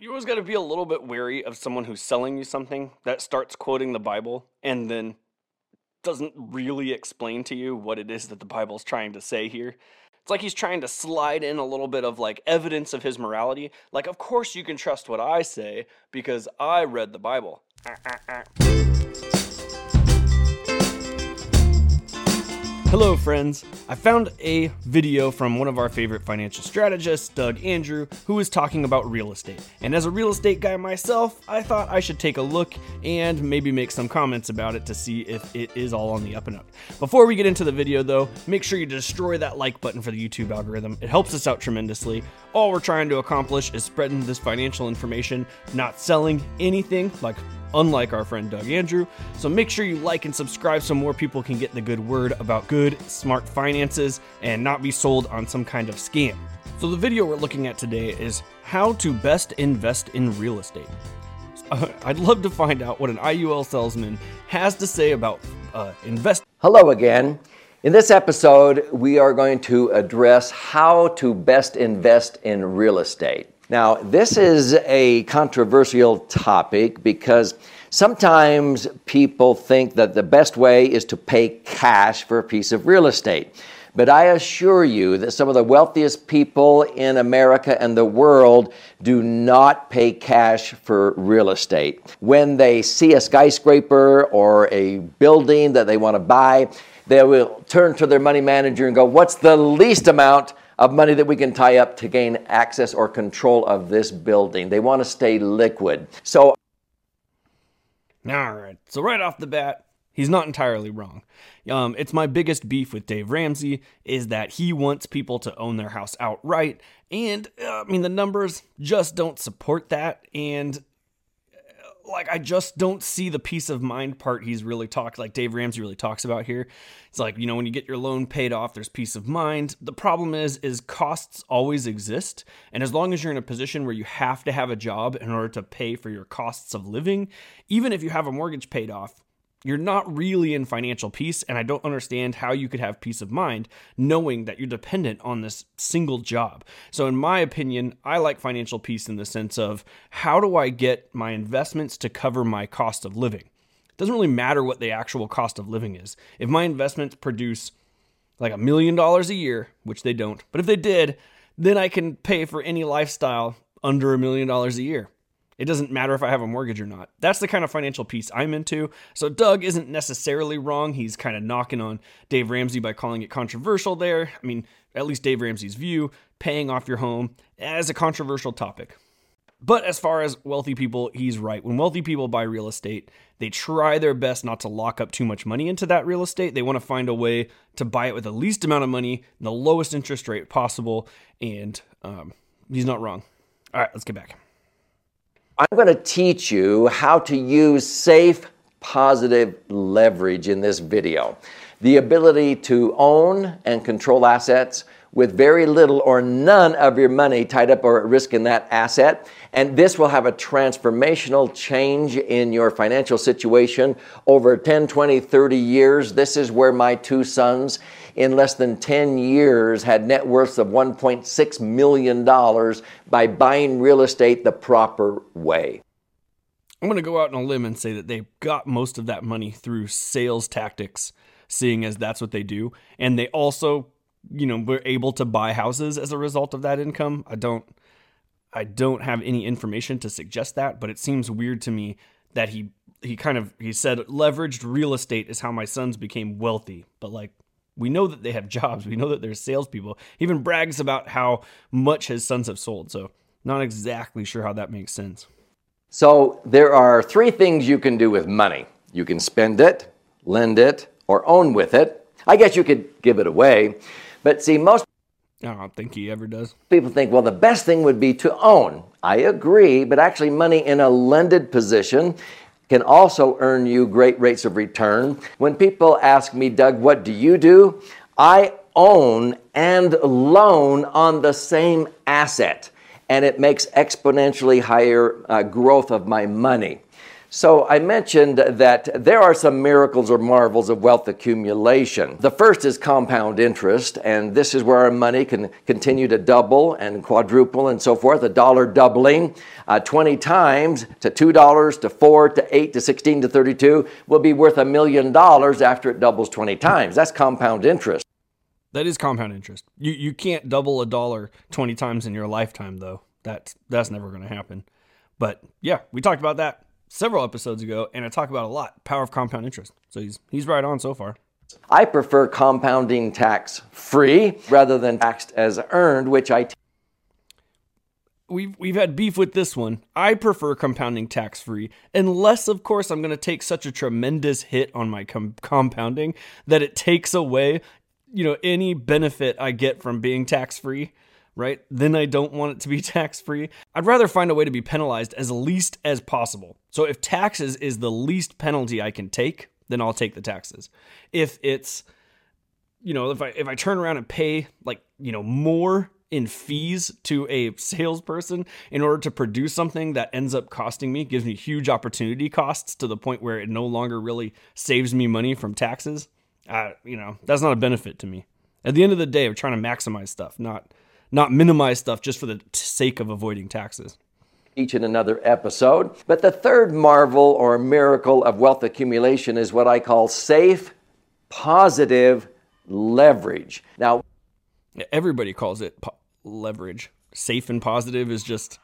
you always got to be a little bit wary of someone who's selling you something that starts quoting the Bible and then doesn't really explain to you what it is that the Bible's trying to say here. It's like he's trying to slide in a little bit of like evidence of his morality. Like, of course you can trust what I say because I read the Bible. Hello, friends. I found a video from one of our favorite financial strategists, Doug Andrew, who was talking about real estate. And as a real estate guy myself, I thought I should take a look and maybe make some comments about it to see if it is all on the up and up. Before we get into the video, though, make sure you destroy that like button for the YouTube algorithm. It helps us out tremendously. All we're trying to accomplish is spreading this financial information, not selling anything like unlike our friend Doug Andrew. So make sure you like and subscribe so more people can get the good word about good, smart finances and not be sold on some kind of scam. So the video we're looking at today is how to best invest in real estate. I'd love to find out what an IUL salesman has to say about uh, invest. Hello again. In this episode, we are going to address how to best invest in real estate. Now, this is a controversial topic because sometimes people think that the best way is to pay cash for a piece of real estate. But I assure you that some of the wealthiest people in America and the world do not pay cash for real estate. When they see a skyscraper or a building that they want to buy, they will turn to their money manager and go, What's the least amount of money that we can tie up to gain access or control of this building. They want to stay liquid. So, all right. So, right off the bat, he's not entirely wrong. Um, it's my biggest beef with Dave Ramsey is that he wants people to own their house outright. And uh, I mean, the numbers just don't support that. And like I just don't see the peace of mind part he's really talked like Dave Ramsey really talks about here. It's like, you know, when you get your loan paid off, there's peace of mind. The problem is is costs always exist, and as long as you're in a position where you have to have a job in order to pay for your costs of living, even if you have a mortgage paid off, you're not really in financial peace, and I don't understand how you could have peace of mind knowing that you're dependent on this single job. So, in my opinion, I like financial peace in the sense of how do I get my investments to cover my cost of living? It doesn't really matter what the actual cost of living is. If my investments produce like a million dollars a year, which they don't, but if they did, then I can pay for any lifestyle under a million dollars a year. It doesn't matter if I have a mortgage or not. That's the kind of financial peace I'm into. So Doug isn't necessarily wrong. He's kind of knocking on Dave Ramsey by calling it controversial there. I mean, at least Dave Ramsey's view, paying off your home as a controversial topic. But as far as wealthy people, he's right. When wealthy people buy real estate, they try their best not to lock up too much money into that real estate. They want to find a way to buy it with the least amount of money, and the lowest interest rate possible. And um, he's not wrong. All right, let's get back. I'm going to teach you how to use safe, positive leverage in this video. The ability to own and control assets with very little or none of your money tied up or at risk in that asset. And this will have a transformational change in your financial situation over 10, 20, 30 years. This is where my two sons in less than 10 years had net worths of $1.6 million by buying real estate the proper way. I'm going to go out on a limb and say that they got most of that money through sales tactics, seeing as that's what they do. And they also, you know, were able to buy houses as a result of that income. I don't. I don't have any information to suggest that, but it seems weird to me that he he kind of he said leveraged real estate is how my sons became wealthy. But like we know that they have jobs. We know that they're salespeople. He even brags about how much his sons have sold. So, not exactly sure how that makes sense. So, there are three things you can do with money you can spend it, lend it, or own with it. I guess you could give it away. But see, most I don't think he ever does. People think, well, the best thing would be to own. I agree, but actually, money in a lended position can also earn you great rates of return. When people ask me, Doug, what do you do? I own and loan on the same asset, and it makes exponentially higher uh, growth of my money. So I mentioned that there are some miracles or marvels of wealth accumulation. The first is compound interest, and this is where our money can continue to double and quadruple and so forth. A dollar doubling uh, 20 times to $2 to 4 to 8 to 16 to 32 will be worth a million dollars after it doubles 20 times. That's compound interest. That is compound interest. You you can't double a dollar 20 times in your lifetime though. That's that's never going to happen. But yeah, we talked about that several episodes ago, and I talk about a lot power of compound interest. So he's he's right on so far. I prefer compounding tax free rather than taxed as earned, which I. T- we've we've had beef with this one. I prefer compounding tax free, unless of course I'm going to take such a tremendous hit on my com- compounding that it takes away, you know, any benefit I get from being tax free right? Then I don't want it to be tax free. I'd rather find a way to be penalized as least as possible. So if taxes is the least penalty I can take, then I'll take the taxes. If it's you know, if I if I turn around and pay like, you know, more in fees to a salesperson in order to produce something that ends up costing me, gives me huge opportunity costs to the point where it no longer really saves me money from taxes. Uh, you know, that's not a benefit to me. At the end of the day, I'm trying to maximize stuff, not not minimize stuff just for the sake of avoiding taxes. Each in another episode. But the third marvel or miracle of wealth accumulation is what I call safe, positive leverage. Now, everybody calls it po- leverage. Safe and positive is just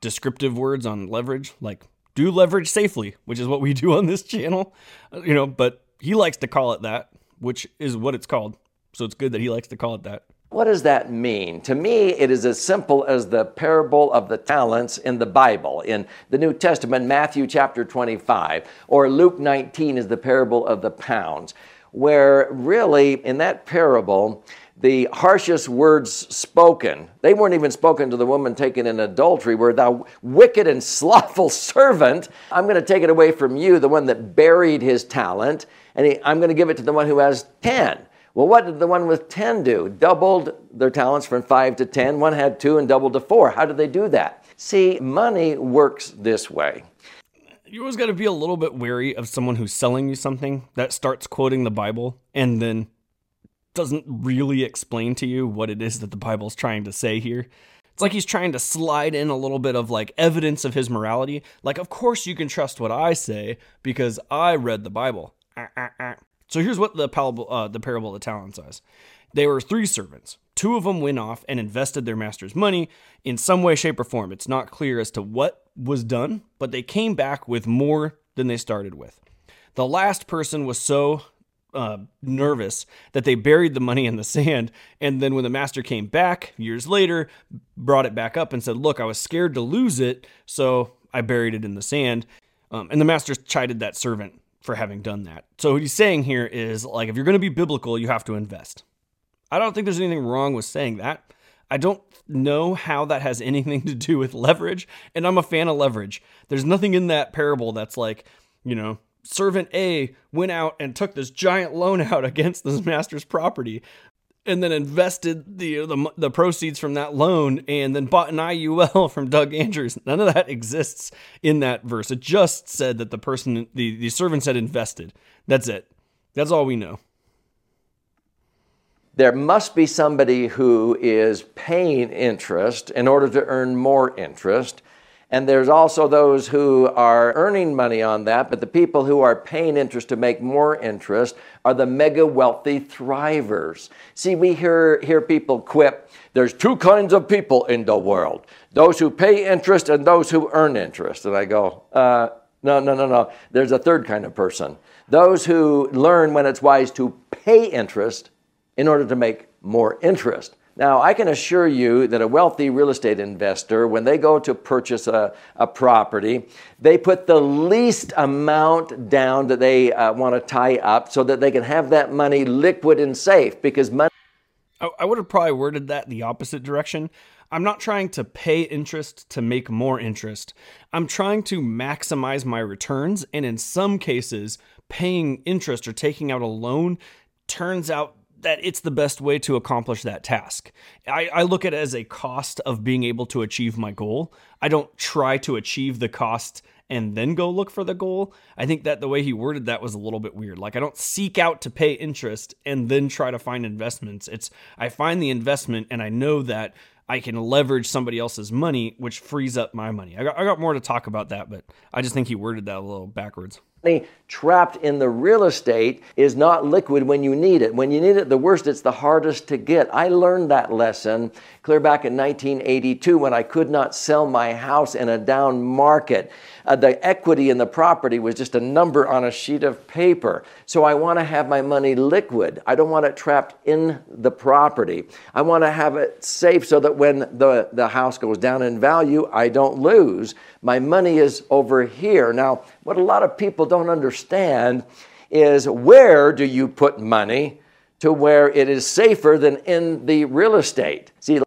descriptive words on leverage, like do leverage safely, which is what we do on this channel, uh, you know, but he likes to call it that, which is what it's called. So it's good that he likes to call it that. What does that mean? To me, it is as simple as the parable of the talents in the Bible. In the New Testament, Matthew chapter 25, or Luke 19 is the parable of the pounds, where really in that parable, the harshest words spoken, they weren't even spoken to the woman taken in adultery, were thou wicked and slothful servant, I'm going to take it away from you, the one that buried his talent, and I'm going to give it to the one who has 10. Well, what did the one with 10 do? Doubled their talents from 5 to 10. One had 2 and doubled to 4. How did they do that? See, money works this way. You always got to be a little bit wary of someone who's selling you something that starts quoting the Bible and then doesn't really explain to you what it is that the Bible's trying to say here. It's like he's trying to slide in a little bit of like evidence of his morality. Like, of course you can trust what I say because I read the Bible. Uh, uh, uh. So here's what the parable, uh, the parable of the talents says. There were three servants. Two of them went off and invested their master's money in some way, shape, or form. It's not clear as to what was done, but they came back with more than they started with. The last person was so uh, nervous that they buried the money in the sand. And then when the master came back years later, brought it back up and said, Look, I was scared to lose it, so I buried it in the sand. Um, and the master chided that servant for having done that. So what he's saying here is like if you're going to be biblical, you have to invest. I don't think there's anything wrong with saying that. I don't know how that has anything to do with leverage, and I'm a fan of leverage. There's nothing in that parable that's like, you know, servant A went out and took this giant loan out against this master's property and then invested the, the the proceeds from that loan and then bought an IUL from Doug Andrews. None of that exists in that verse. It just said that the person the, the servant said invested. That's it. That's all we know. There must be somebody who is paying interest in order to earn more interest. And there's also those who are earning money on that, but the people who are paying interest to make more interest are the mega wealthy thrivers. See, we hear, hear people quip there's two kinds of people in the world those who pay interest and those who earn interest. And I go, uh, no, no, no, no. There's a third kind of person those who learn when it's wise to pay interest in order to make more interest. Now, I can assure you that a wealthy real estate investor, when they go to purchase a, a property, they put the least amount down that they uh, want to tie up so that they can have that money liquid and safe because money. I would have probably worded that the opposite direction. I'm not trying to pay interest to make more interest. I'm trying to maximize my returns. And in some cases, paying interest or taking out a loan turns out that it's the best way to accomplish that task. I, I, look at it as a cost of being able to achieve my goal. I don't try to achieve the cost and then go look for the goal. I think that the way he worded that was a little bit weird. Like I don't seek out to pay interest and then try to find investments. It's I find the investment and I know that I can leverage somebody else's money, which frees up my money. I got, I got more to talk about that, but I just think he worded that a little backwards trapped in the real estate is not liquid when you need it. When you need it the worst, it's the hardest to get. I learned that lesson clear back in 1982 when I could not sell my house in a down market. Uh, the equity in the property was just a number on a sheet of paper. So I want to have my money liquid. I don't want it trapped in the property. I want to have it safe so that when the, the house goes down in value, I don't lose. My money is over here. Now, what a lot of people don't understand is where do you put money to where it is safer than in the real estate? See,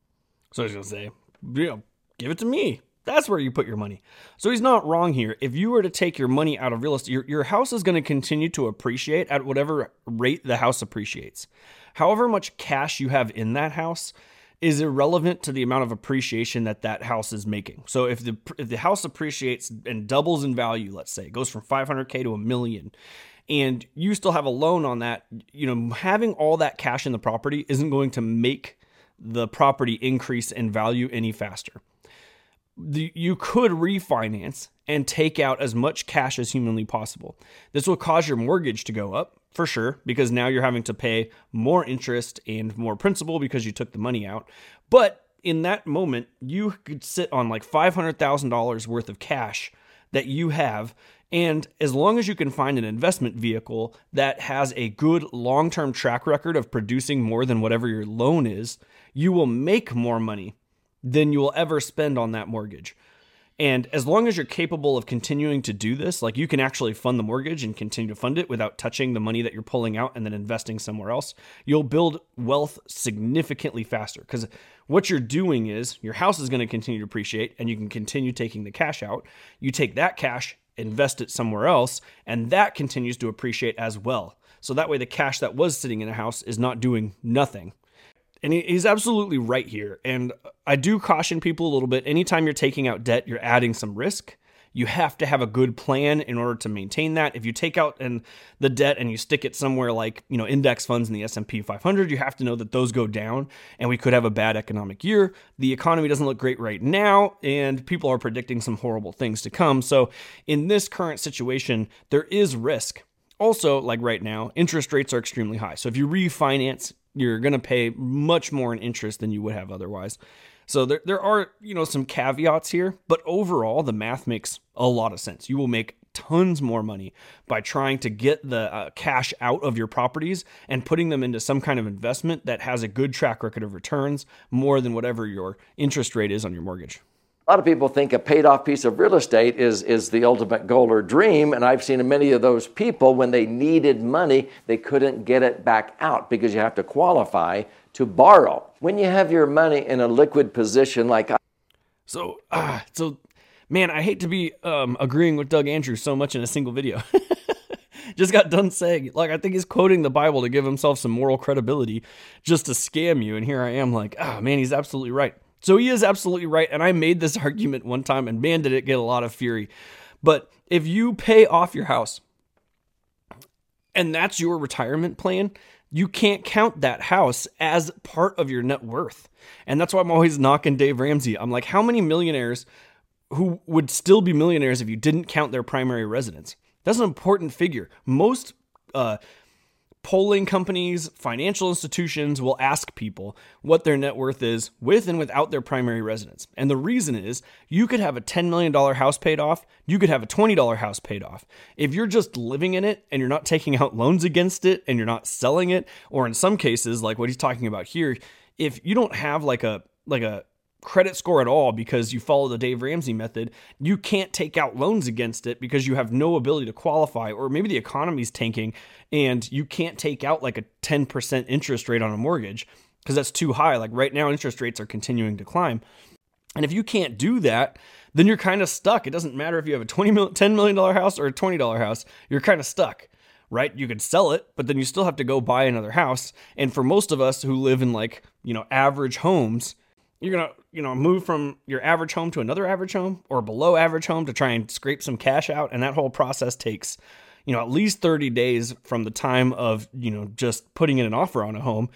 so he's going to say, know, give it to me. That's where you put your money. So he's not wrong here. If you were to take your money out of real estate, your, your house is going to continue to appreciate at whatever rate the house appreciates. However much cash you have in that house is irrelevant to the amount of appreciation that that house is making. So if the if the house appreciates and doubles in value, let's say, it goes from 500k to a million, and you still have a loan on that, you know, having all that cash in the property isn't going to make the property increase in value any faster. The, you could refinance and take out as much cash as humanly possible. This will cause your mortgage to go up for sure, because now you're having to pay more interest and more principal because you took the money out. But in that moment, you could sit on like $500,000 worth of cash that you have. And as long as you can find an investment vehicle that has a good long term track record of producing more than whatever your loan is, you will make more money than you will ever spend on that mortgage. And as long as you're capable of continuing to do this, like you can actually fund the mortgage and continue to fund it without touching the money that you're pulling out and then investing somewhere else, you'll build wealth significantly faster. Because what you're doing is your house is going to continue to appreciate and you can continue taking the cash out. You take that cash, invest it somewhere else, and that continues to appreciate as well. So that way, the cash that was sitting in a house is not doing nothing and he's absolutely right here. And I do caution people a little bit. Anytime you're taking out debt, you're adding some risk. You have to have a good plan in order to maintain that. If you take out and the debt and you stick it somewhere like you know index funds in the S&P 500, you have to know that those go down, and we could have a bad economic year. The economy doesn't look great right now, and people are predicting some horrible things to come. So in this current situation, there is risk. Also, like right now, interest rates are extremely high. So if you refinance you're going to pay much more in interest than you would have otherwise. So there, there are, you know, some caveats here, but overall the math makes a lot of sense. You will make tons more money by trying to get the uh, cash out of your properties and putting them into some kind of investment that has a good track record of returns more than whatever your interest rate is on your mortgage. A lot of people think a paid off piece of real estate is, is the ultimate goal or dream. And I've seen many of those people, when they needed money, they couldn't get it back out because you have to qualify to borrow. When you have your money in a liquid position like I- So, uh, so, man, I hate to be um, agreeing with Doug Andrews so much in a single video. just got done saying, like, I think he's quoting the Bible to give himself some moral credibility just to scam you. And here I am, like, ah, oh, man, he's absolutely right. So he is absolutely right. And I made this argument one time, and man, did it get a lot of fury. But if you pay off your house and that's your retirement plan, you can't count that house as part of your net worth. And that's why I'm always knocking Dave Ramsey. I'm like, how many millionaires who would still be millionaires if you didn't count their primary residence? That's an important figure. Most uh, polling companies, financial institutions will ask people what their net worth is with and without their primary residence. And the reason is you could have a $10 million house paid off, you could have a $20 house paid off. If you're just living in it and you're not taking out loans against it and you're not selling it, or in some cases, like what he's talking about here, if you don't have like a like a credit score at all because you follow the Dave Ramsey method, you can't take out loans against it because you have no ability to qualify, or maybe the economy's tanking and you can't take out like a 10% interest rate on a mortgage because that's too high. Like right now, interest rates are continuing to climb. And if you can't do that, then you're kind of stuck. It doesn't matter if you have a $20 $10 million house or a $20 house, you're kind of stuck. right? You could sell it, but then you still have to go buy another house. And for most of us who live in like, you know, average homes, you're to, you know, move from your average home to another average home or below average home to try and scrape some cash out. And that whole process takes, you know, at least 30 days from the time of, you know, just putting in an offer on a home.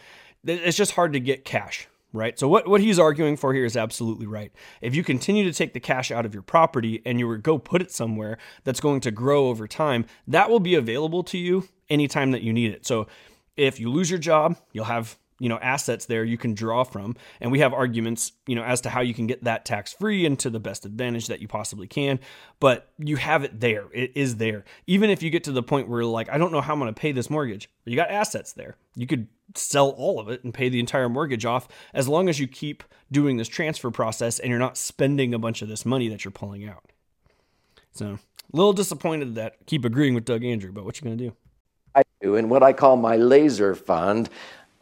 It's just hard to get cash right? So what, what he's arguing for here is absolutely right. If you continue to take the cash out of your property and you go put it somewhere that's going to grow over time, that will be available to you anytime that you need it. So if you lose your job, you'll have you know assets there you can draw from. And we have arguments you know as to how you can get that tax free and to the best advantage that you possibly can but you have it there. It is there. Even if you get to the point where like i don't know how i'm going to pay this mortgage you got assets there. You could sell all of it and pay the entire mortgage off as long as you keep doing this transfer process and you're not spending a bunch of this money that you're pulling out. So a little disappointed that keep agreeing with doug andrew but what you going to do? I do. And what I call my laser fund,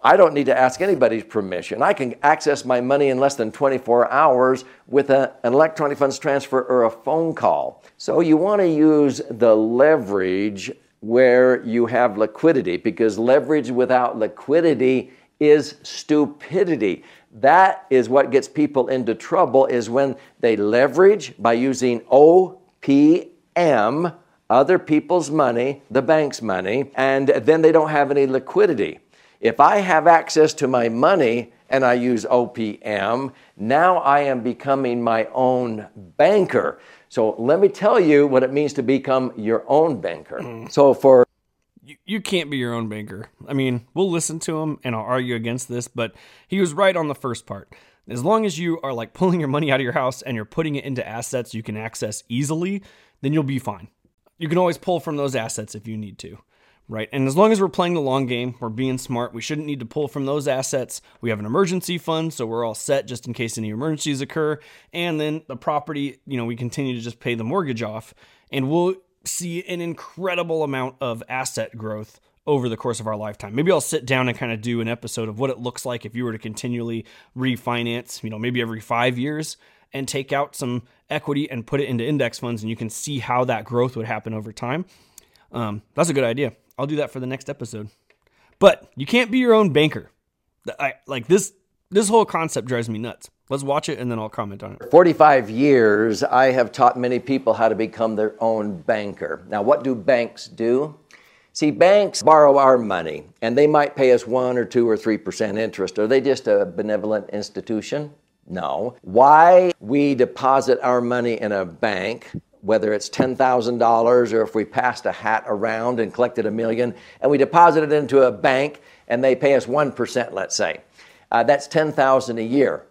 I don't need to ask anybody's permission. I can access my money in less than 24 hours with a, an electronic funds transfer or a phone call. So you want to use the leverage where you have liquidity because leverage without liquidity is stupidity. That is what gets people into trouble is when they leverage by using OPM, other people's money, the bank's money, and then they don't have any liquidity. If I have access to my money and I use OPM, now I am becoming my own banker. So let me tell you what it means to become your own banker. Mm. So for you, you can't be your own banker. I mean, we'll listen to him and I'll argue against this, but he was right on the first part. As long as you are like pulling your money out of your house and you're putting it into assets you can access easily, then you'll be fine. You can always pull from those assets if you need to right? And as long as we're playing the long game, we're being smart. We shouldn't need to pull from those assets. We have an emergency fund, so we're all set just in case any emergencies occur. And then the property, you know, we continue to just pay the mortgage off, and we'll see an incredible amount of asset growth over the course of our lifetime. Maybe I'll sit down and kind of do an episode of what it looks like if you were to continually refinance, you know, maybe every 5 years and take out some equity and put it into index funds and you can see how that growth would happen over time. Um, that's a good idea. I'll do that for the next episode. But you can't be your own banker. I, like this this whole concept drives me nuts. Let's watch it and then I'll comment on it. 45 years, I have taught many people how to become their own banker. Now, what do banks do? See, banks borrow our money and they might pay us 1 or 2 or 3% interest. Are they just a benevolent institution? No. Why we deposit our money in a bank whether it's $10,000 or if we passed a hat around and collected a million and we deposit it into a bank and they pay us 1%, let's say. Uh, that's 10,000 a year.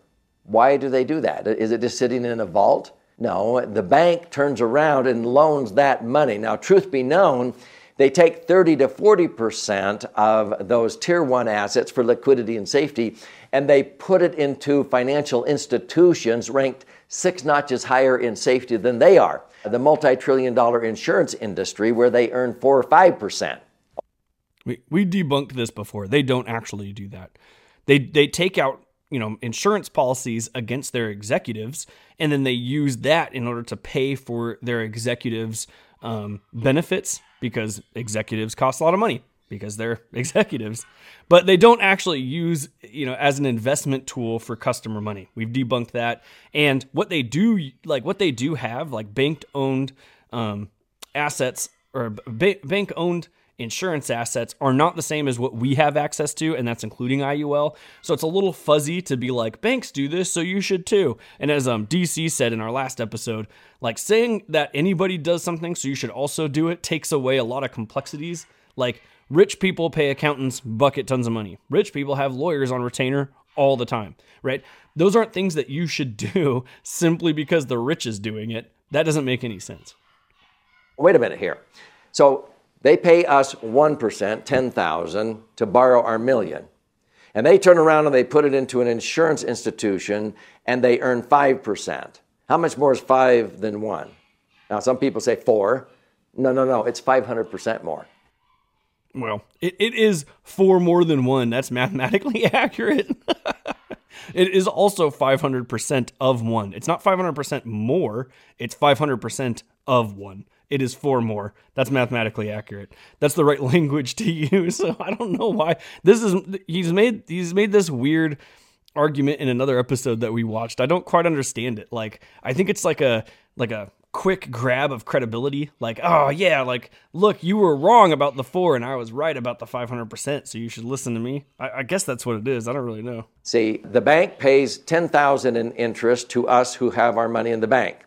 Why do they do that? Is it just sitting in a vault? No, the bank turns around and loans that money. Now, truth be known, they take 30 to 40% of those tier one assets for liquidity and safety, and they put it into financial institutions ranked six notches higher in safety than they are the multi trillion dollar insurance industry where they earn 4 or 5%. We, we debunked this before. They don't actually do that. They, they take out you know insurance policies against their executives and then they use that in order to pay for their executives um, benefits because executives cost a lot of money because they're executives but they don't actually use you know as an investment tool for customer money we've debunked that and what they do like what they do have like bank owned um, assets or ba- bank owned insurance assets are not the same as what we have access to, and that's including IUL. So it's a little fuzzy to be like, banks do this, so you should too. And as um, DC said in our last episode, like saying that anybody does something, so you should also do it, takes away a lot of complexities. Like Rich people pay accountants bucket tons of money. Rich people have lawyers on retainer all the time, right? Those aren't things that you should do simply because the rich is doing it. That doesn't make any sense. Wait a minute here. So they pay us 1%, 10,000 to borrow our million. And they turn around and they put it into an insurance institution and they earn 5%. How much more is 5 than 1? Now some people say 4. No, no, no, it's 500% more well, it, it is four more than one. That's mathematically accurate. it is also 500% of one. It's not 500% more, it's 500% of one. It is four more. That's mathematically accurate. That's the right language to use. So I don't know why this is. He's made he's made this weird argument in another episode that we watched. I don't quite understand it. Like I think it's like a like a quick grab of credibility. Like, oh yeah, like look, you were wrong about the four, and I was right about the five hundred percent. So you should listen to me. I, I, guess that's what it is. I don't really know. See, the bank pays ten thousand in interest to us who have our money in the bank.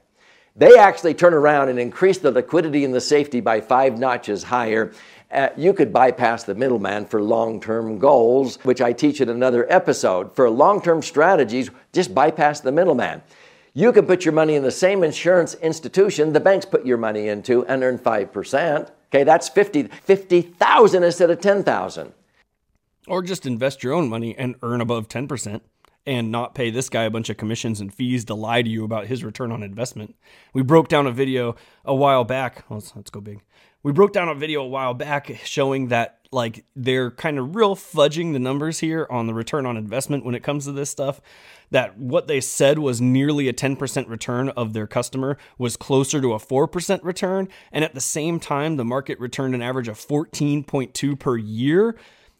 They actually turn around and increase the liquidity and the safety by five notches higher. Uh, you could bypass the middleman for long term goals, which I teach in another episode. For long term strategies, just bypass the middleman. You can put your money in the same insurance institution the banks put your money into and earn 5%. Okay, that's 50 50,000 instead of 10,000. Or just invest your own money and earn above 10% and not pay this guy a bunch of commissions and fees to lie to you about his return on investment. We broke down a video a while back. Let's, let's go big. We broke down a video a while back showing that like they're kind of real fudging the numbers here on the return on investment when it comes to this stuff that what they said was nearly a 10% return of their customer was closer to a 4% return. And at the same time the market returned an average of 14.2 per year.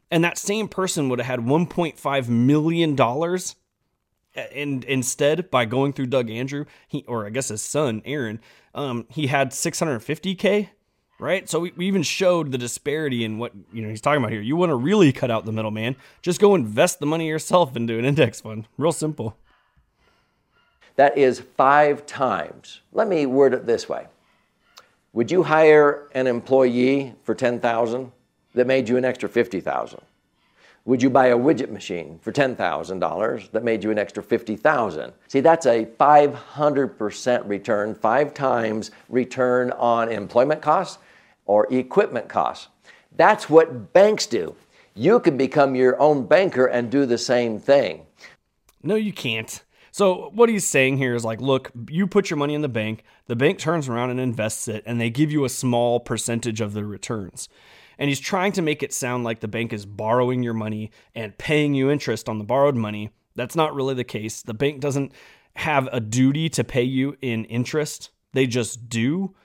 And that same person would have had 1.5 million dollars and instead by going through Doug Andrew he or I guess his son Aaron um, he had 650k right? So we, we even showed the disparity in what you know he's talking about here. You want to really cut out the middleman, just go invest the money yourself into an index fund. Real simple. That is five times. Let me word it this way. Would you hire an employee for 10,000 that made you an extra 50,000? Would you buy a widget machine for $10,000 that made you an extra 50,000? See, that's a 500% return, five times return on employment costs or equipment costs. That's what banks do. You can become your own banker and do the same thing. No, you can't. So, what he's saying here is like, look, you put your money in the bank, the bank turns around and invests it, and they give you a small percentage of the returns. And he's trying to make it sound like the bank is borrowing your money and paying you interest on the borrowed money. That's not really the case. The bank doesn't have a duty to pay you in interest, they just do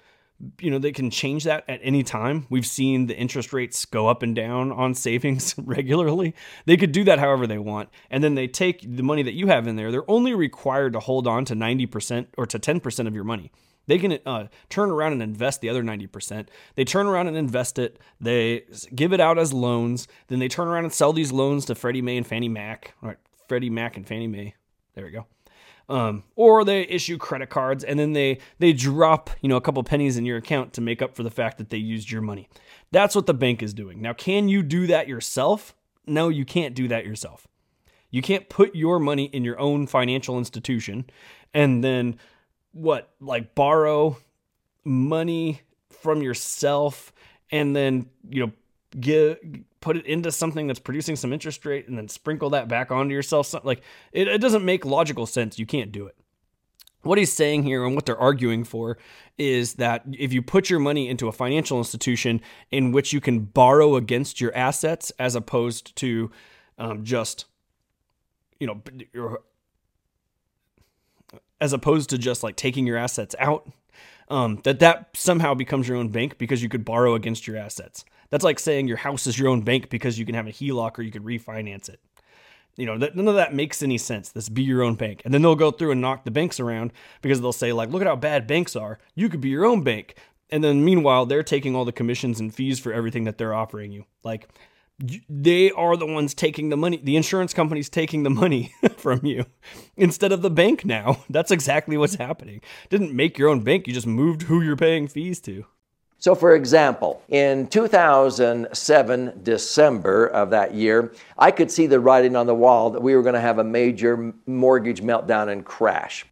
you know they can change that at any time we've seen the interest rates go up and down on savings regularly they could do that however they want and then they take the money that you have in there they're only required to hold on to 90% or to 10% of your money they can uh, turn around and invest the other 90%. They turn around and invest it. They give it out as loans. Then they turn around and sell these loans to Freddie Mae and Fannie Mac. All right, Freddie Mac and Fannie Mae. There we go. Um, or they issue credit cards and then they they drop you know a couple pennies in your account to make up for the fact that they used your money. That's what the bank is doing. Now, can you do that yourself? No, you can't do that yourself. You can't put your money in your own financial institution and then what like borrow money from yourself and then you know get put it into something that's producing some interest rate and then sprinkle that back onto yourself. Like it, it doesn't make logical sense. You can't do it. What he's saying here and what they're arguing for is that if you put your money into a financial institution in which you can borrow against your assets as opposed to um, just, you know, as opposed to just like taking your assets out, um, that that somehow becomes your own bank because you could borrow against your assets. That's like saying your house is your own bank because you can have a HELOC or you could refinance it. You know, none of that makes any sense. This be your own bank. And then they'll go through and knock the banks around because they'll say, like, look at how bad banks are. You could be your own bank. And then meanwhile, they're taking all the commissions and fees for everything that they're offering you. Like, they are the ones taking the money. The insurance company's taking the money from you instead of the bank now. That's exactly what's happening. Didn't make your own bank, you just moved who you're paying fees to. So, for example, in 2007, December of that year, I could see the writing on the wall that we were going to have a major mortgage meltdown and crash.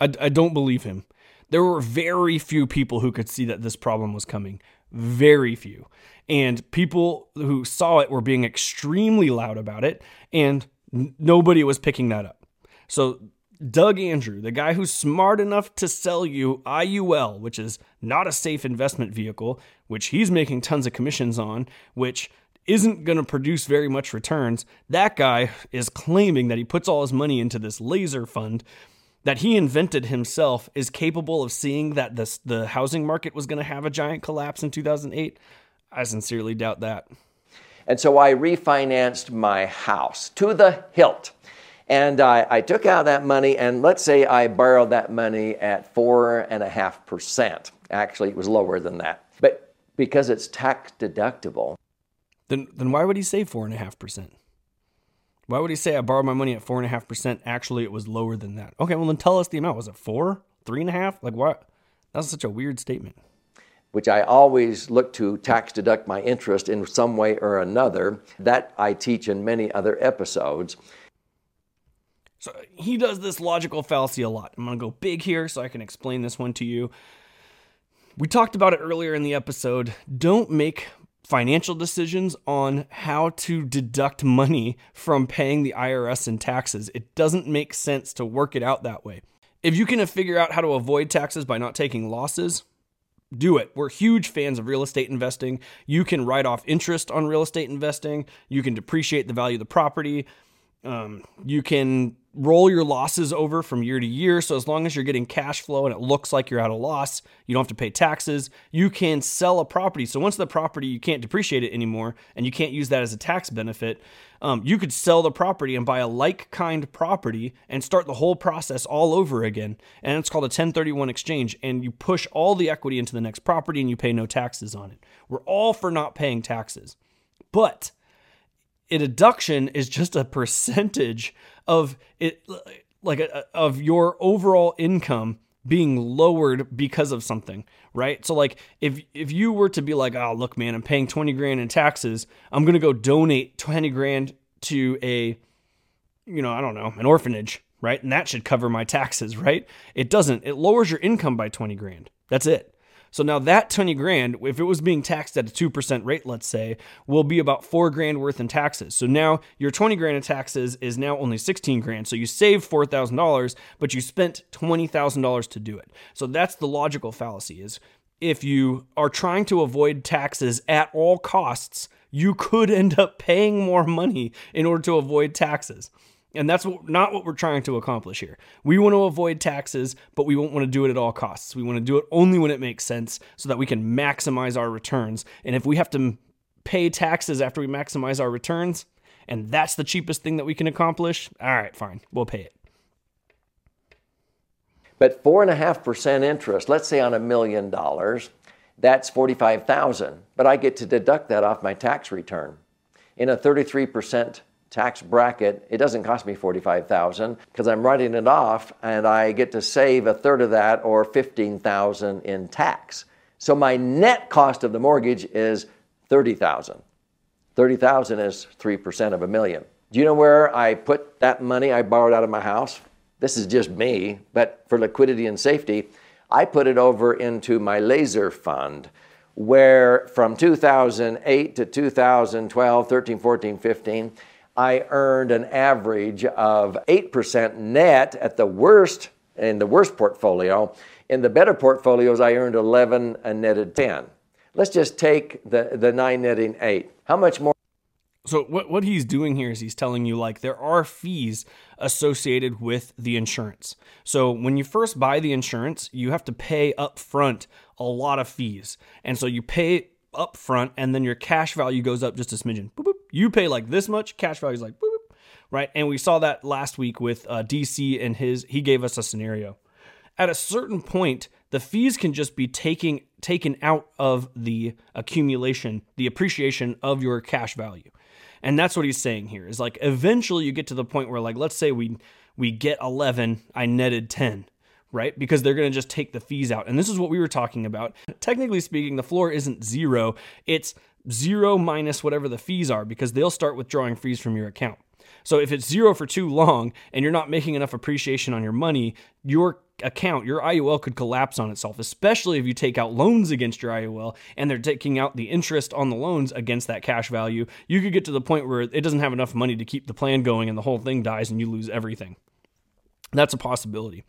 I, I don't believe him. There were very few people who could see that this problem was coming. Very few. And people who saw it were being extremely loud about it, and nobody was picking that up. So Doug Andrew, the guy who's smart enough to sell you IUL, which is not a safe investment vehicle, which he's making tons of commissions on, which isn't going to produce very much returns. That guy is claiming that he puts all his money into this laser fund that he invented himself is capable of seeing that this, the housing market was going to have a giant collapse in 2008? I sincerely doubt that. And so I refinanced my house to the hilt. And I, I, took out that money, and let's say I borrowed that money at four and a half percent. Actually, it was lower than that. But because it's tax deductible. Then, then why would he say four and a half percent? Why would he say I borrowed my money at four and a half percent? Actually, it was lower than that. Okay, well then tell us the amount. Was it four, three and a half? Like what? That's such a weird statement. Which I always look to tax deduct my interest in some way or another. That I teach in many other episodes. So he does this logical fallacy a lot. I'm going to go big here so I can explain this one to you. We talked about it earlier in the episode. Don't make financial decisions on how to deduct money from paying the IRS and taxes. It doesn't make sense to work it out that way. If you can figure out how to avoid taxes by not taking losses, do it. We're huge fans of real estate investing. You can write off interest on real estate investing, you can depreciate the value of the property. Um, you can roll your losses over from year to year. So as long as you're getting cash flow and it looks like you're at a loss, you don't have to pay taxes. You can sell a property. So once the property, you can't depreciate it anymore and you can't use that as a tax benefit. Um, you could sell the property and buy a like kind property and start the whole process all over again. And it's called a 1031 exchange. And you push all the equity into the next property and you pay no taxes on it. We're all for not paying taxes. But a deduction is just a percentage of it like a, of your overall income being lowered because of something, right? So like if if you were to be like, "Oh, look man, I'm paying 20 grand in taxes. I'm going to go donate 20 grand to a you know, I don't know, an orphanage, right? And that should cover my taxes, right? It doesn't. It lowers your income by 20 grand. That's it. So now that 20 grand, if it was being taxed at a 2% rate, let's say, will be about four grand worth in taxes. So now your 20 grand in taxes is now only 16 grand. So you saved $4,000, but you spent $20,000 to do it. So that's the logical fallacy is if you are trying to avoid taxes at all costs, you could end up paying more money in order to avoid taxes. And that's what, not what we're trying to accomplish here. We want to avoid taxes, but we won't want to do it at all costs. We want to do it only when it makes sense so that we can maximize our returns. And if we have to pay taxes after we maximize our returns, and that's the cheapest thing that we can accomplish, all right, fine, we'll pay it. But four and a half percent interest, let's say on a million dollars, that's forty-five thousand. But I get to deduct that off my tax return. In a thirty-three percent tax bracket, it doesn't cost me 45,000 because I'm writing it off and I get to save a third of that or 15,000 in tax. So my net cost of the mortgage is 30,000. 30,000 is 3% of a million. Do you know where I put that money I borrowed out of my house? This is just me, but for liquidity and safety, I put it over into my laser fund where from 2008 to 2012, 13, 14, 15, I earned an average of 8% net at the worst in the worst portfolio. In the better portfolios, I earned 11 and netted 10. Let's just take the, the 9 netting 8. How much more? So what what he's doing here is he's telling you like there are fees associated with the insurance. So when you first buy the insurance, you have to pay up front a lot of fees. And so you pay up front and then your cash value goes up just a smidgen. Boop, boop. You pay like this much, cash value is like, boop, boop, right? And we saw that last week with uh, DC and his, he gave us a scenario. At a certain point, the fees can just be taking taken out of the accumulation, the appreciation of your cash value. And that's what he's saying here is like eventually you get to the point where like let's say we we get 11, I netted 10 right? Because they're going to just take the fees out. And this is what we were talking about. Technically speaking, the floor isn't zero, it's zero minus whatever the fees are because they'll start withdrawing fees from your account. So if it's zero for too long and you're not making enough appreciation on your money, your account, your IUL could collapse on itself, especially if you take out loans against your IUL and they're taking out the interest on the loans against that cash value. You could get to the point where it doesn't have enough money to keep the plan going and the whole thing dies and you lose everything. That's a possibility.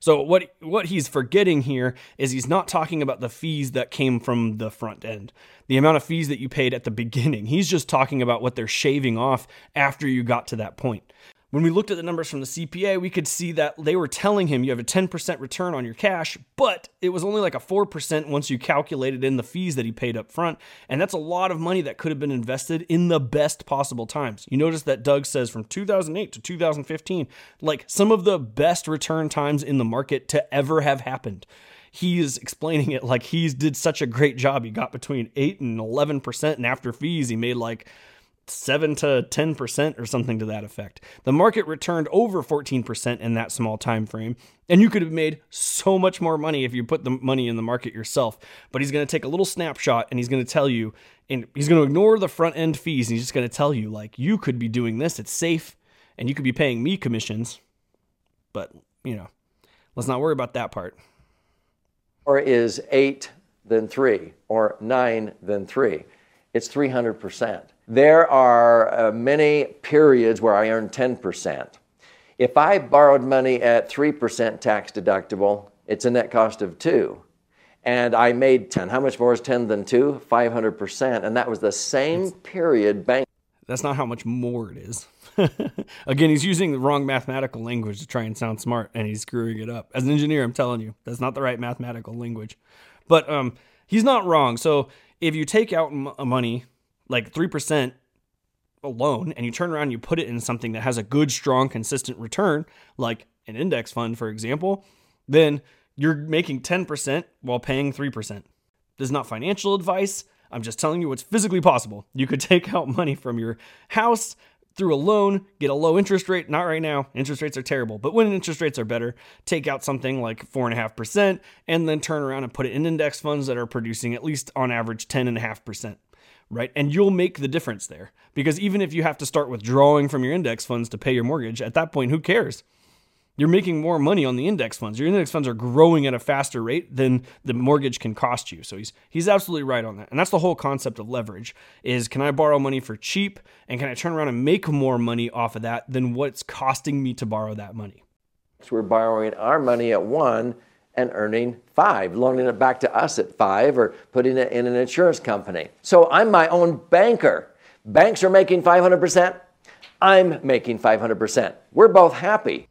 So what what he's forgetting here is he's not talking about the fees that came from the front end. The amount of fees that you paid at the beginning. He's just talking about what they're shaving off after you got to that point. When we looked at the numbers from the CPA, we could see that they were telling him you have a 10% return on your cash, but it was only like a 4% once you calculated in the fees that he paid up front. And that's a lot of money that could have been invested in the best possible times. You notice that Doug says from 2008 to 2015, like some of the best return times in the market to ever have happened he is explaining it like he's did such a great job. He got between 8 and 11% and after fees he made like 7 to 10% or something to that effect. The market returned over 14% in that small time frame, and you could have made so much more money if you put the money in the market yourself. But he's going to take a little snapshot and he's going to tell you and he's going to ignore the front end fees and he's just going to tell you like you could be doing this, it's safe and you could be paying me commissions. But, you know, let's not worry about that part. Or is 8 then 3 or 9 then 3? It's 300%. There are uh, many periods where I earn 10%. If I borrowed money at 3% tax deductible, it's a net cost of 2. And I made 10. How much more is 10 than 2? 500%. And that was the same period bank. That's not how much more it is. Again, he's using the wrong mathematical language to try and sound smart, and he's screwing it up. As an engineer, I'm telling you, that's not the right mathematical language. But um, he's not wrong. So if you take out m- money like 3% alone and you turn around and you put it in something that has a good, strong, consistent return, like an index fund, for example, then you're making 10% while paying 3%. This is not financial advice. I'm just telling you what's physically possible. You could take out money from your house through a loan, get a low interest rate. Not right now. Interest rates are terrible. But when interest rates are better, take out something like 4.5% and then turn around and put it in index funds that are producing at least on average 10.5% right? And you'll make the difference there. Because even if you have to start withdrawing from your index funds to pay your mortgage, at that point, who cares? You're making more money on the index funds. Your index funds are growing at a faster rate than the mortgage can cost you. So he's he's absolutely right on that. And that's the whole concept of leverage is can I borrow money for cheap and can I turn around and make more money off of that than what's costing me to borrow that money? So we're borrowing our money at 1 and earning five, loaning it back to us at five, or putting it in an insurance company. So I'm my own banker. Banks are making 500%. I'm making 500%. We're both happy.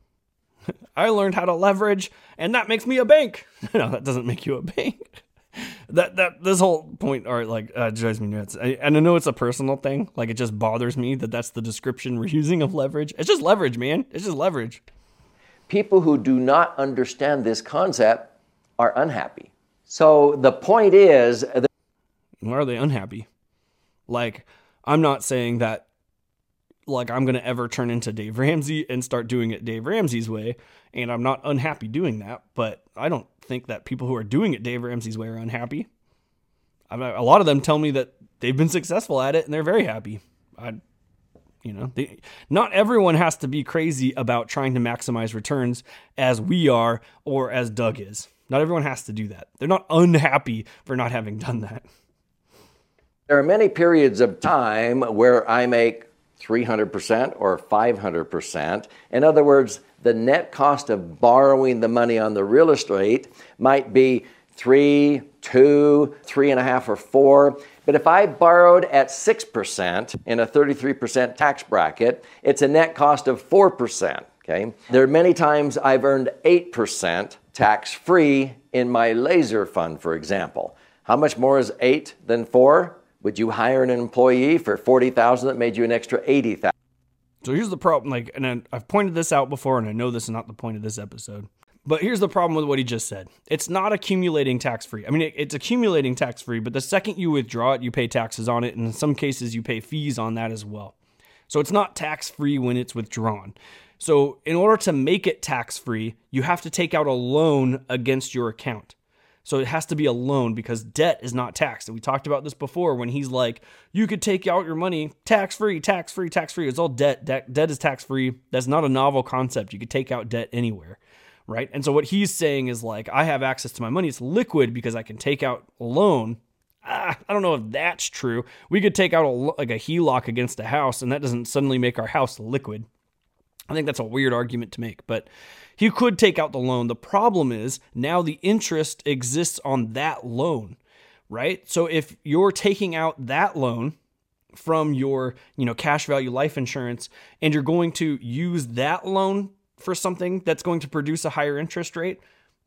I learned how to leverage, and that makes me a bank. no, that doesn't make you a bank. that that this whole point or like uh, drives me nuts. I, and I know it's a personal thing. Like it just bothers me that that's the description we're using of leverage. It's just leverage, man. It's just leverage people who do not understand this concept are unhappy. So the point is. That- Why are they unhappy? Like, I'm not saying that like I'm going to ever turn into Dave Ramsey and start doing it Dave Ramsey's way and I'm not unhappy doing that but I don't think that people who are doing it Dave Ramsey's way are unhappy I mean, a lot of them tell me that they've been successful at it and they're very happy I you know, they, not everyone has to be crazy about trying to maximize returns as we are or as Doug is. Not everyone has to do that. They're not unhappy for not having done that. There are many periods of time where I make 300% or 500%. In other words, the net cost of borrowing the money on the real estate might be three, two, three and a half, or four. But if I borrowed at 6% in a 33% tax bracket, it's a net cost of 4%. Okay? There are many times I've earned 8% tax free in my laser fund, for example. How much more is 8 than 4? Would you hire an employee for 40,000 that made you an extra 80,000? So here's the problem like and I've pointed this out before and I know this is not the point of this episode. But here's the problem with what he just said it's not accumulating tax free. I mean, it, it's accumulating tax free, but the second you withdraw it, you pay taxes on it. And in some cases, you pay fees on that as well. So it's not tax free when it's withdrawn. So, in order to make it tax free, you have to take out a loan against your account. So, it has to be a loan because debt is not taxed. And we talked about this before when he's like, you could take out your money tax free, tax free, tax free. It's all debt. debt. Debt is tax free. That's not a novel concept. You could take out debt anywhere right? And so what he's saying is like, I have access to my money. It's liquid because I can take out a loan. Ah, I don't know if that's true. We could take out a, like a HELOC against a house, and that doesn't suddenly make our house liquid. I think that's a weird argument to make, but he could take out the loan. The problem is now the interest exists on that loan, right? So if you're taking out that loan from your, you know, cash value life insurance and you're going to use that loan for something that's going to produce a higher interest rate,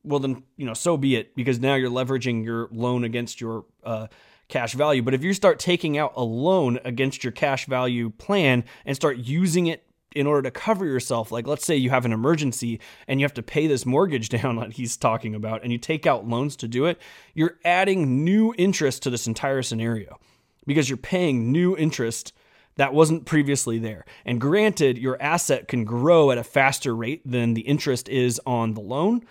well then, you know, so be it because now you're leveraging your loan against your uh, cash value. But if you start taking out a loan against your cash value plan and start using it in order to cover yourself, like let's say you have an emergency and you have to pay this mortgage down that he's talking about, and you take out loans to do it, you're adding new interest to this entire scenario because you're paying new interest that wasn't previously there. And granted, your asset can grow at a faster rate than the interest is on the loan,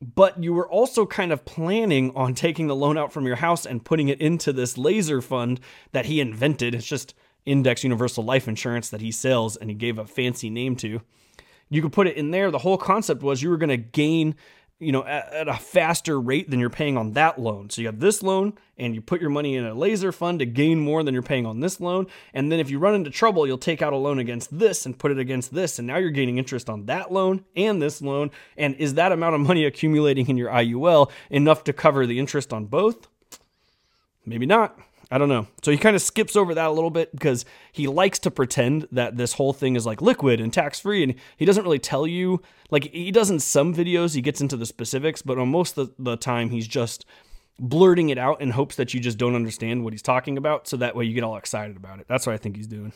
but you were also kind of planning on taking the loan out from your house and putting it into this laser fund that he invented. It's just index universal life insurance that he sells and he gave a fancy name to. You could put it in there. The whole concept was you were going to gain, you know, at, at, a faster rate than you're paying on that loan. So you have this loan and you put your money in a laser fund to gain more than you're paying on this loan. And then if you run into trouble, you'll take out a loan against this and put it against this. And now you're gaining interest on that loan and this loan. And is that amount of money accumulating in your IUL enough to cover the interest on both? Maybe not. I don't know. So he kind of skips over that a little bit because he likes to pretend that this whole thing is like liquid and tax free. And he doesn't really tell you, like, he does in some videos, he gets into the specifics, but on most of the time, he's just blurting it out in hopes that you just don't understand what he's talking about. So that way you get all excited about it. That's what I think he's doing.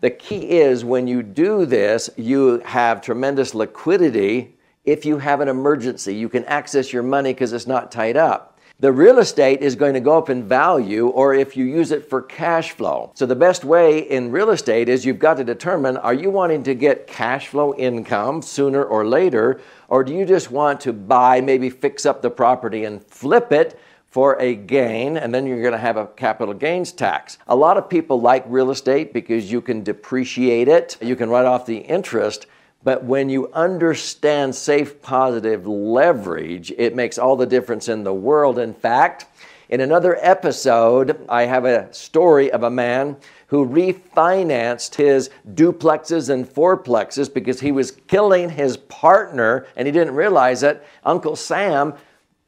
The key is when you do this, you have tremendous liquidity. If you have an emergency, you can access your money because it's not tied up the real estate is going to go up in value or if you use it for cash flow. So the best way in real estate is you've got to determine are you wanting to get cash flow income sooner or later or do you just want to buy maybe fix up the property and flip it for a gain, and then you're going to have a capital gains tax. A lot of people like real estate because you can depreciate it, you can write off the interest, but when you understand safe positive leverage, it makes all the difference in the world. In fact, in another episode, I have a story of a man who refinanced his duplexes and fourplexes because he was killing his partner and he didn't realize it. Uncle Sam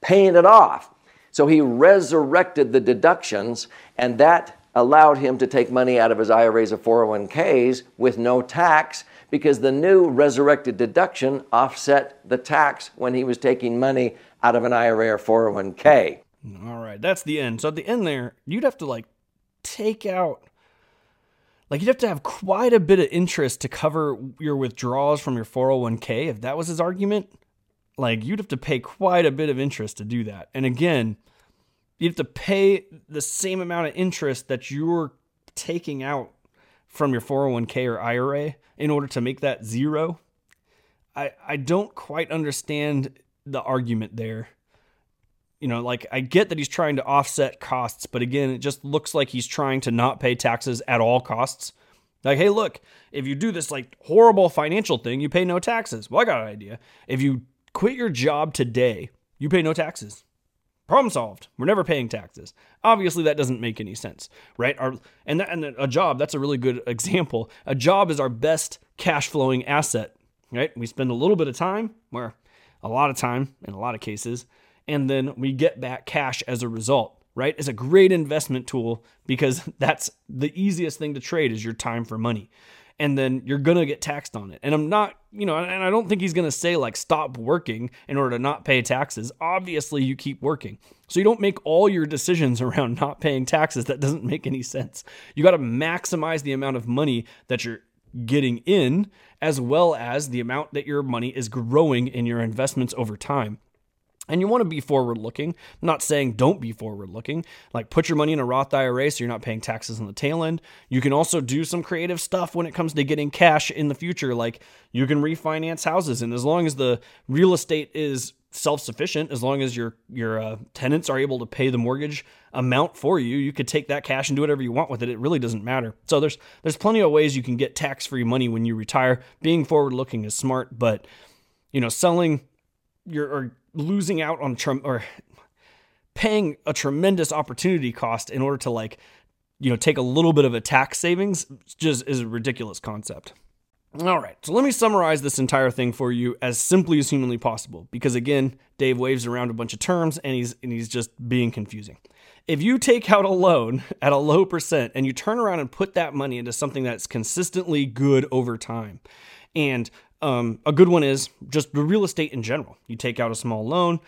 paying it off. So he resurrected the deductions, and that allowed him to take money out of his IRAs or 401ks with no tax because the new resurrected deduction offset the tax when he was taking money out of an IRA or 401k. All right, that's the end. So at the end there, you'd have to like take out like you'd have to have quite a bit of interest to cover your withdrawals from your 401k if that was his argument. Like you'd have to pay quite a bit of interest to do that. And again, you'd have to pay the same amount of interest that you're taking out from your 401k or IRA in order to make that zero. I I don't quite understand the argument there. You know, like I get that he's trying to offset costs, but again, it just looks like he's trying to not pay taxes at all costs. Like, hey, look, if you do this like horrible financial thing, you pay no taxes. Well, I got an idea. If you quit your job today, you pay no taxes. Problem solved. We're never paying taxes. Obviously, that doesn't make any sense, right? Our, and, that, and a job, that's a really good example. A job is our best cash flowing asset, right? We spend a little bit of time, where a lot of time in a lot of cases, and then we get back cash as a result, right? It's a great investment tool because that's the easiest thing to trade is your time for money and then you're gonna get taxed on it. And I'm not, you know, and I don't think he's gonna say like stop working in order to not pay taxes. Obviously, you keep working. So you don't make all your decisions around not paying taxes. That doesn't make any sense. You got to maximize the amount of money that you're getting in as well as the amount that your money is growing in your investments over time. And you want to be forward looking. Not saying don't be forward looking. Like put your money in a Roth IRA so you're not paying taxes on the tail end. You can also do some creative stuff when it comes to getting cash in the future. Like you can refinance houses. And as long as the real estate is self-sufficient as long as your your uh, tenants are able to pay the mortgage amount for you you could take that cash and do whatever you want with it it really doesn't matter so there's there's plenty of ways you can get tax-free money when you retire being forward looking is smart but you know selling your or losing out on or paying a tremendous opportunity cost in order to like you know take a little bit of a tax savings just is a ridiculous concept All right, so let me summarize this entire thing for you as simply as humanly possible because again, Dave waves around a bunch of terms and he's and he's just being confusing. If you take out a loan at a low percent and you turn around and put that money into something that's consistently good over time, and um, a good one is just real estate in general. You take out a small loan,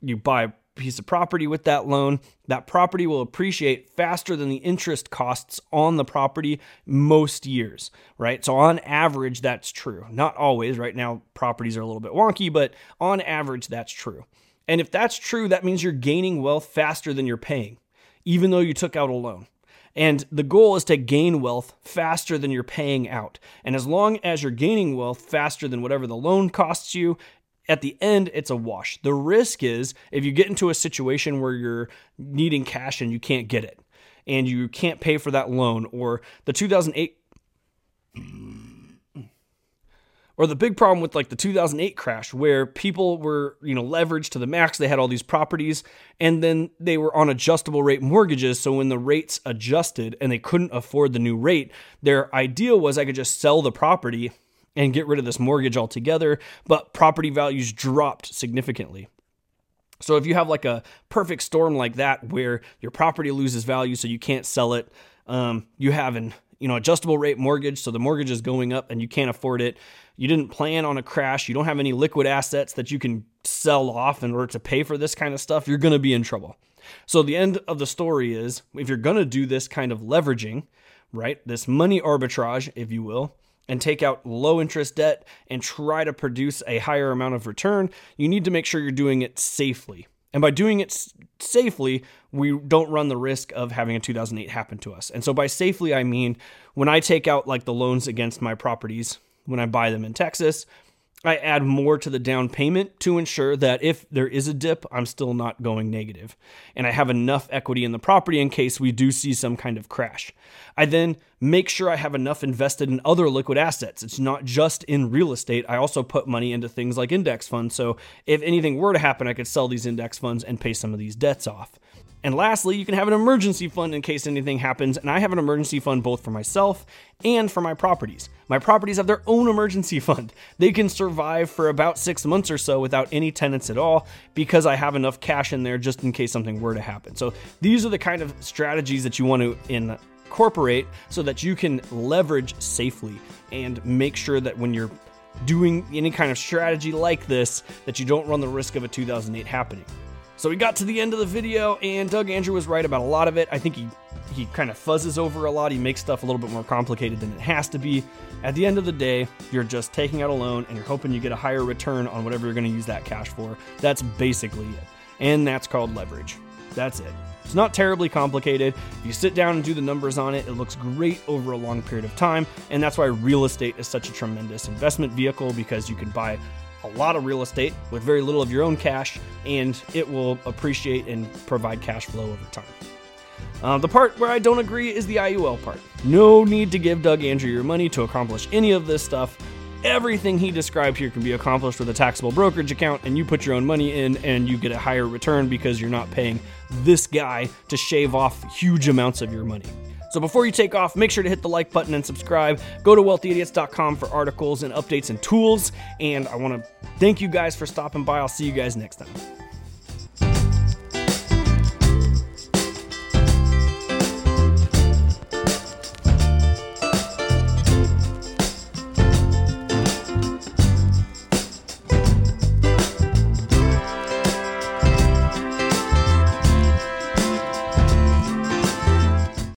you buy a piece of property with that loan, that property will appreciate faster than the interest costs on the property most years, right? So on average, that's true. Not always, right now, properties are a little bit wonky, but on average, that's true. And if that's true, that means you're gaining wealth faster than you're paying, even though you took out a loan. And the goal is to gain wealth faster than you're paying out. And as long as you're gaining wealth faster than whatever the loan costs you, at the end, it's a wash. The risk is if you get into a situation where you're needing cash and you can't get it, and you can't pay for that loan, or the 2008 or the big problem with like the 2008 crash where people were you know leveraged to the max they had all these properties and then they were on adjustable rate mortgages so when the rates adjusted and they couldn't afford the new rate their idea was i could just sell the property and get rid of this mortgage altogether, but property values dropped significantly. So if you have like a perfect storm like that where your property loses value so you can't sell it, um, you have an you know adjustable rate mortgage so the mortgage is going up and you can't afford it. You didn't plan on a crash. You don't have any liquid assets that you can sell off in order to pay for this kind of stuff. You're going to be in trouble. So the end of the story is if you're going to do this kind of leveraging right this money arbitrage if you will and take out low interest debt and try to produce a higher amount of return, you need to make sure you're doing it safely. And by doing it safely, we don't run the risk of having a 2008 happen to us. And so by safely, I mean when I take out like the loans against my properties, when I buy them in Texas, I add more to the down payment to ensure that if there is a dip, I'm still not going negative. And I have enough equity in the property in case we do see some kind of crash. I then make sure I have enough invested in other liquid assets. It's not just in real estate. I also put money into things like index funds. So if anything were to happen, I could sell these index funds and pay some of these debts off. And lastly, you can have an emergency fund in case anything happens. And I have an emergency fund both for myself and for my properties. My properties have their own emergency fund. They can survive for about six months or so without any tenants at all because I have enough cash in there just in case something were to happen. So these are the kind of strategies that you want to incorporate so that you can leverage safely and make sure that when you're doing any kind of strategy like this that you don't run the risk of a 2008 happening. So we got to the end of the video, and Doug Andrew was right about a lot of it. I think he he kind of fuzzes over a lot. He makes stuff a little bit more complicated than it has to be. At the end of the day, you're just taking out a loan and you're hoping you get a higher return on whatever you're going to use that cash for. That's basically it. And that's called leverage. That's it. It's not terribly complicated. If you sit down and do the numbers on it, it looks great over a long period of time. And that's why real estate is such a tremendous investment vehicle because you can buy a lot of real estate with very little of your own cash, and it will appreciate and provide cash flow over time. Uh, the part where I don't agree is the IUL part. No need to give Doug Andrew your money to accomplish any of this stuff. Everything he described here can be accomplished with a taxable brokerage account, and you put your own money in and you get a higher return because you're not paying this guy to shave off huge amounts of your money. So before you take off, make sure to hit the like button and subscribe. Go to wealthyidiots.com for articles and updates and tools. And I want to thank you guys for stopping by. I'll see you guys next time.